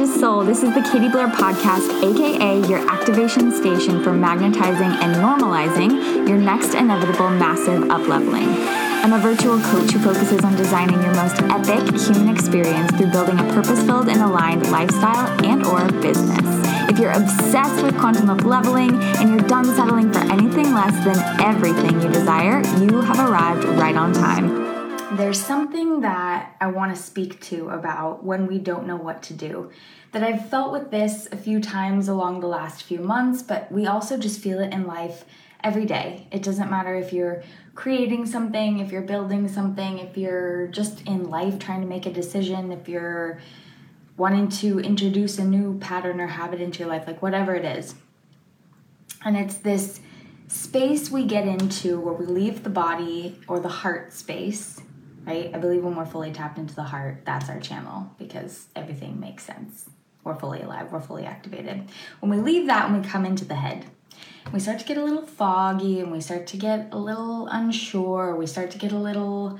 gorgeous soul. This is the Katie Blair Podcast, aka your activation station for magnetizing and normalizing your next inevitable massive upleveling. I'm a virtual coach who focuses on designing your most epic human experience through building a purpose-filled and aligned lifestyle and or business. If you're obsessed with quantum upleveling and you're done settling for anything less than everything you desire, you have arrived right on time. There's something that I want to speak to about when we don't know what to do. That I've felt with this a few times along the last few months, but we also just feel it in life every day. It doesn't matter if you're creating something, if you're building something, if you're just in life trying to make a decision, if you're wanting to introduce a new pattern or habit into your life, like whatever it is. And it's this space we get into where we leave the body or the heart space right? I believe when we're fully tapped into the heart, that's our channel because everything makes sense. We're fully alive, we're fully activated. When we leave that and we come into the head, we start to get a little foggy and we start to get a little unsure, we start to get a little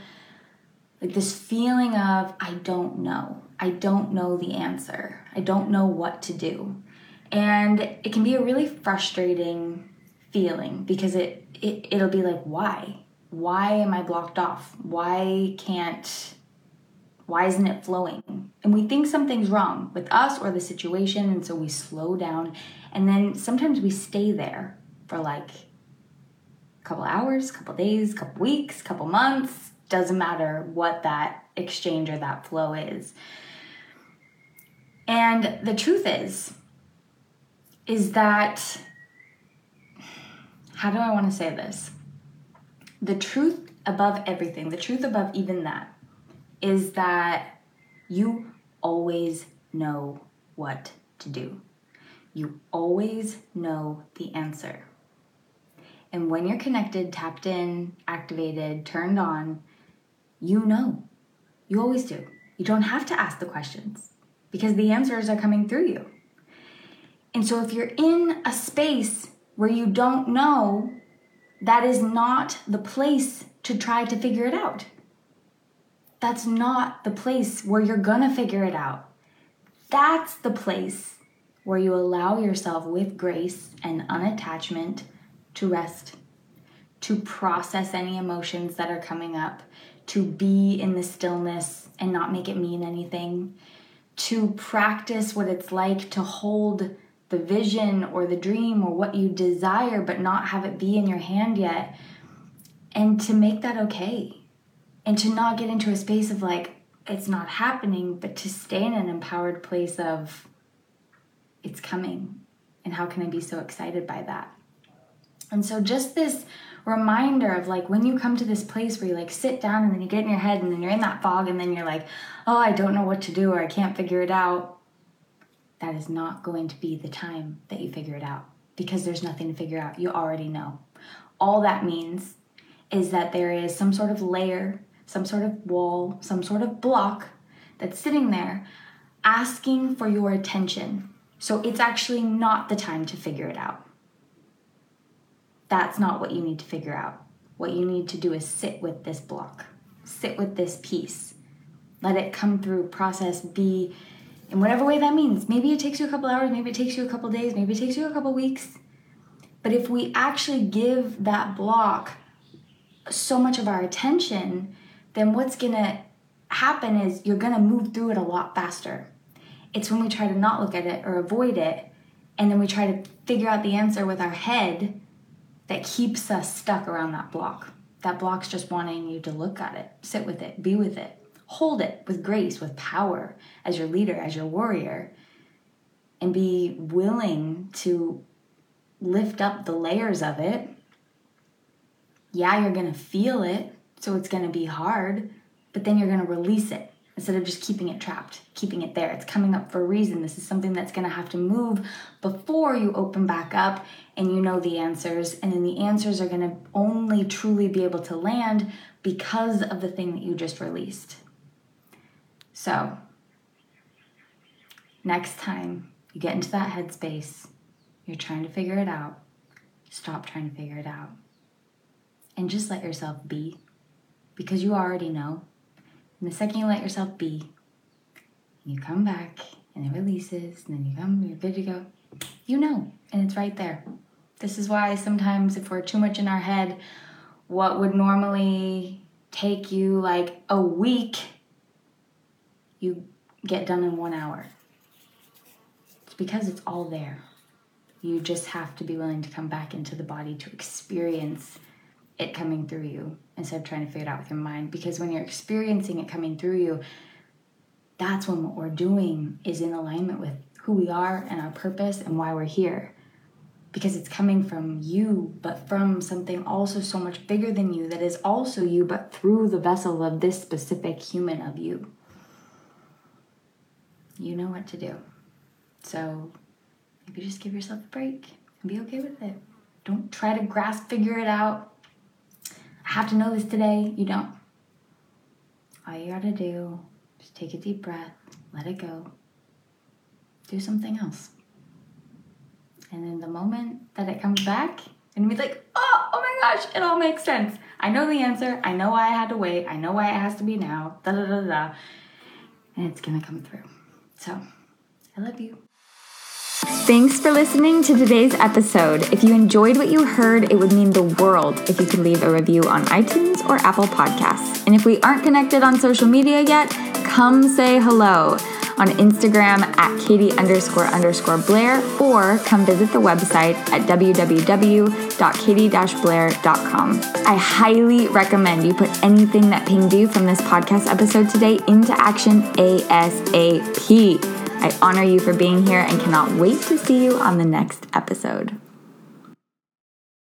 like this feeling of, I don't know. I don't know the answer. I don't know what to do. And it can be a really frustrating feeling because it, it it'll be like, why? Why am I blocked off? Why can't, why isn't it flowing? And we think something's wrong with us or the situation, and so we slow down. And then sometimes we stay there for like a couple hours, couple days, couple weeks, couple months. Doesn't matter what that exchange or that flow is. And the truth is, is that, how do I want to say this? The truth above everything, the truth above even that, is that you always know what to do. You always know the answer. And when you're connected, tapped in, activated, turned on, you know. You always do. You don't have to ask the questions because the answers are coming through you. And so if you're in a space where you don't know that is not the place to try to figure it out. That's not the place where you're gonna figure it out. That's the place where you allow yourself with grace and unattachment to rest, to process any emotions that are coming up, to be in the stillness and not make it mean anything, to practice what it's like to hold the vision or the dream or what you desire, but not have it be in your hand yet. And to make that okay. And to not get into a space of like, it's not happening, but to stay in an empowered place of, it's coming. And how can I be so excited by that? And so, just this reminder of like when you come to this place where you like sit down and then you get in your head and then you're in that fog and then you're like, oh, I don't know what to do or I can't figure it out that is not going to be the time that you figure it out because there's nothing to figure out. You already know. All that means is that there is some sort of layer, some sort of wall, some sort of block that's sitting there asking for your attention. So it's actually not the time to figure it out. That's not what you need to figure out. What you need to do is sit with this block, sit with this piece, let it come through, process, be in whatever way that means. Maybe it takes you a couple hours, maybe it takes you a couple days, maybe it takes you a couple weeks. But if we actually give that block so much of our attention, then what's gonna happen is you're gonna move through it a lot faster. It's when we try to not look at it or avoid it, and then we try to figure out the answer with our head that keeps us stuck around that block. That block's just wanting you to look at it, sit with it, be with it. Hold it with grace, with power as your leader, as your warrior, and be willing to lift up the layers of it. Yeah, you're going to feel it, so it's going to be hard, but then you're going to release it instead of just keeping it trapped, keeping it there. It's coming up for a reason. This is something that's going to have to move before you open back up and you know the answers. And then the answers are going to only truly be able to land because of the thing that you just released. So, next time you get into that headspace, you're trying to figure it out, stop trying to figure it out. And just let yourself be because you already know. And the second you let yourself be, you come back and it releases, and then you come, you're good to go. You know, and it's right there. This is why sometimes if we're too much in our head, what would normally take you like a week, you get done in one hour. It's because it's all there. You just have to be willing to come back into the body to experience it coming through you instead of trying to figure it out with your mind. Because when you're experiencing it coming through you, that's when what we're doing is in alignment with who we are and our purpose and why we're here. Because it's coming from you, but from something also so much bigger than you that is also you, but through the vessel of this specific human of you. You know what to do. So maybe just give yourself a break and be okay with it. Don't try to grasp, figure it out. I have to know this today. You don't. All you gotta do is take a deep breath, let it go, do something else. And then the moment that it comes back, and be like, oh, oh my gosh, it all makes sense. I know the answer. I know why I had to wait. I know why it has to be now. Da da da da. And it's gonna come through. So, I love you. Thanks for listening to today's episode. If you enjoyed what you heard, it would mean the world if you could leave a review on iTunes or Apple Podcasts. And if we aren't connected on social media yet, come say hello on Instagram at Katie underscore underscore Blair or come visit the website at www.katie-blair.com. I highly recommend you put anything that pinged you from this podcast episode today into action ASAP. I honor you for being here and cannot wait to see you on the next episode.